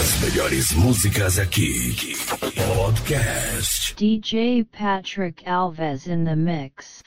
As melhores músicas aqui. Podcast. DJ Patrick Alves in the mix.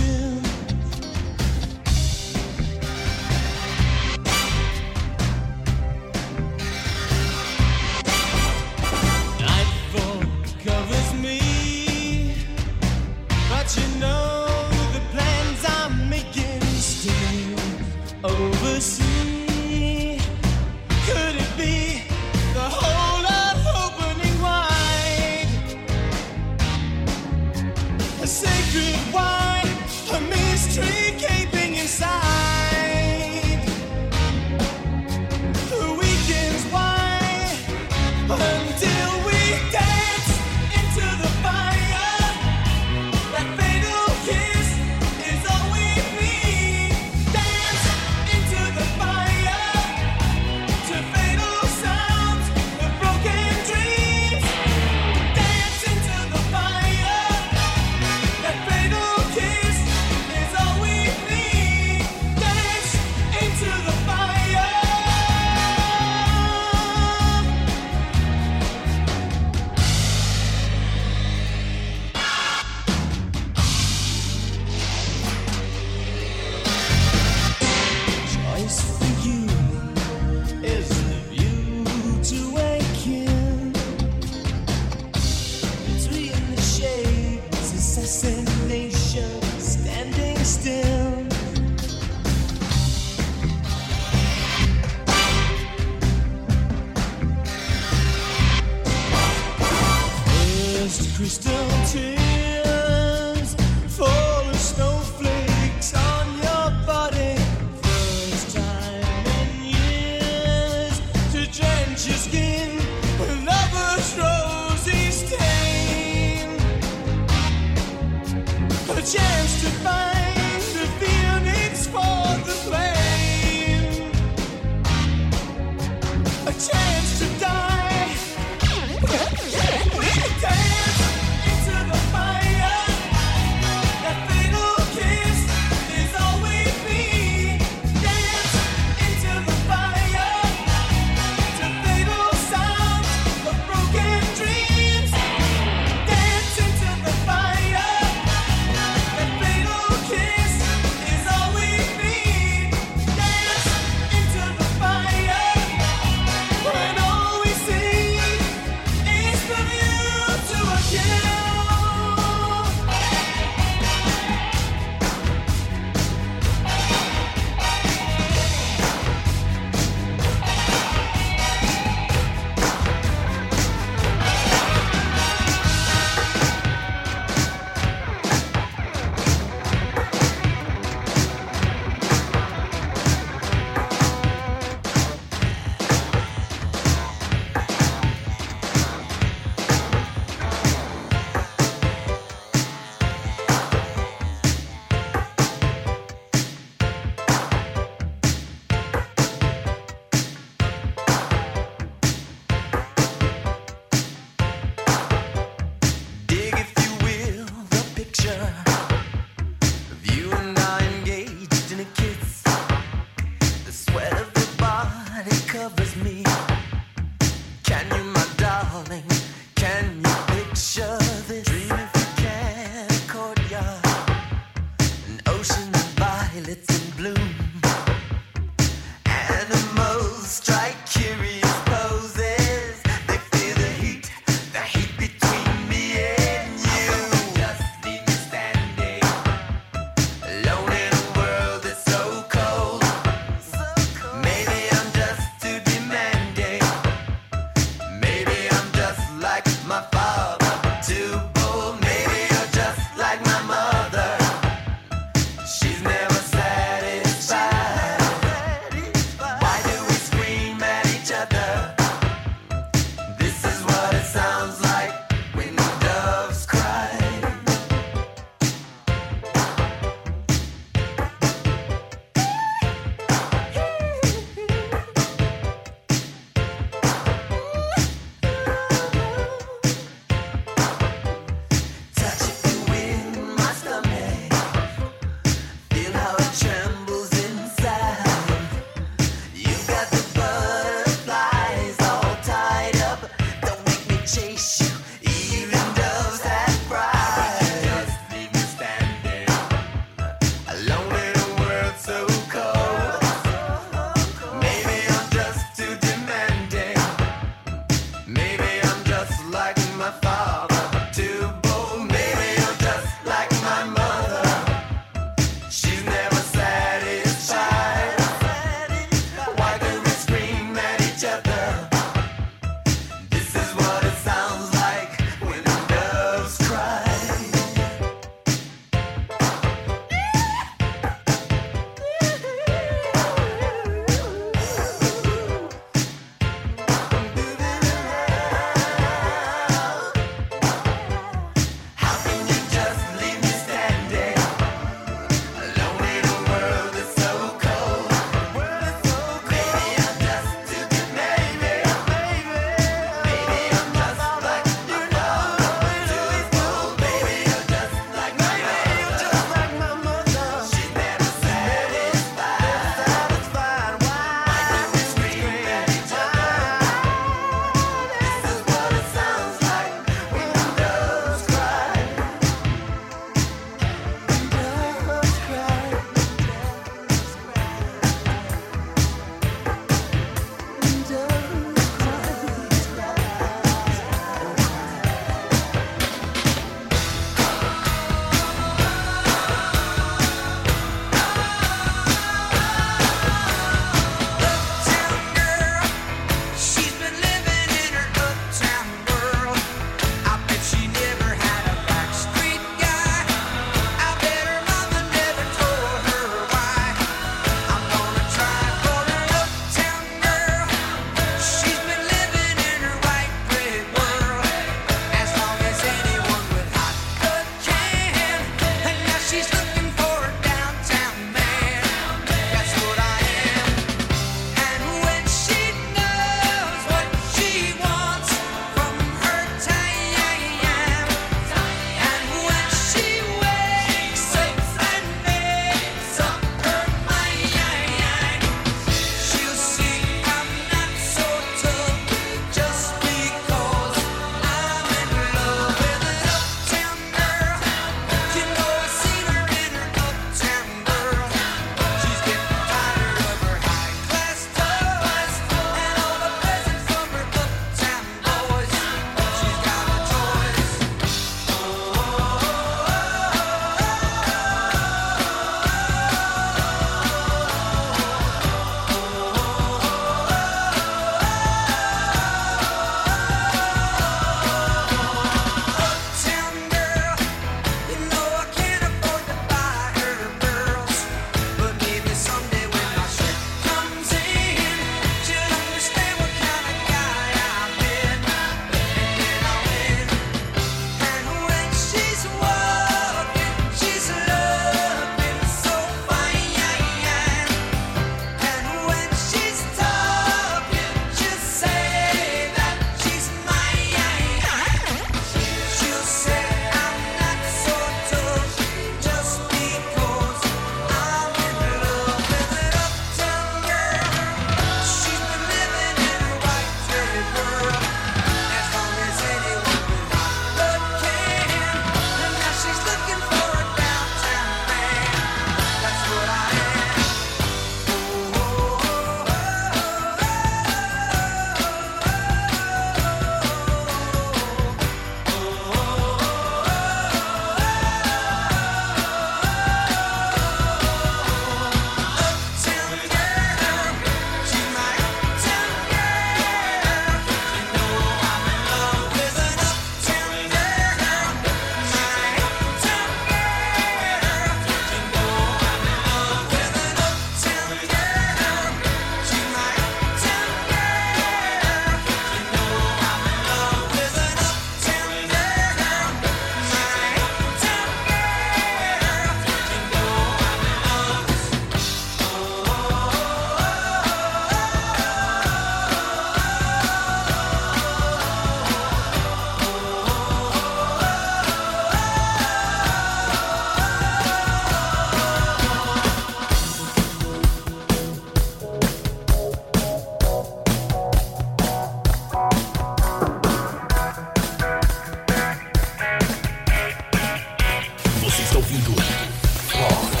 Two, four.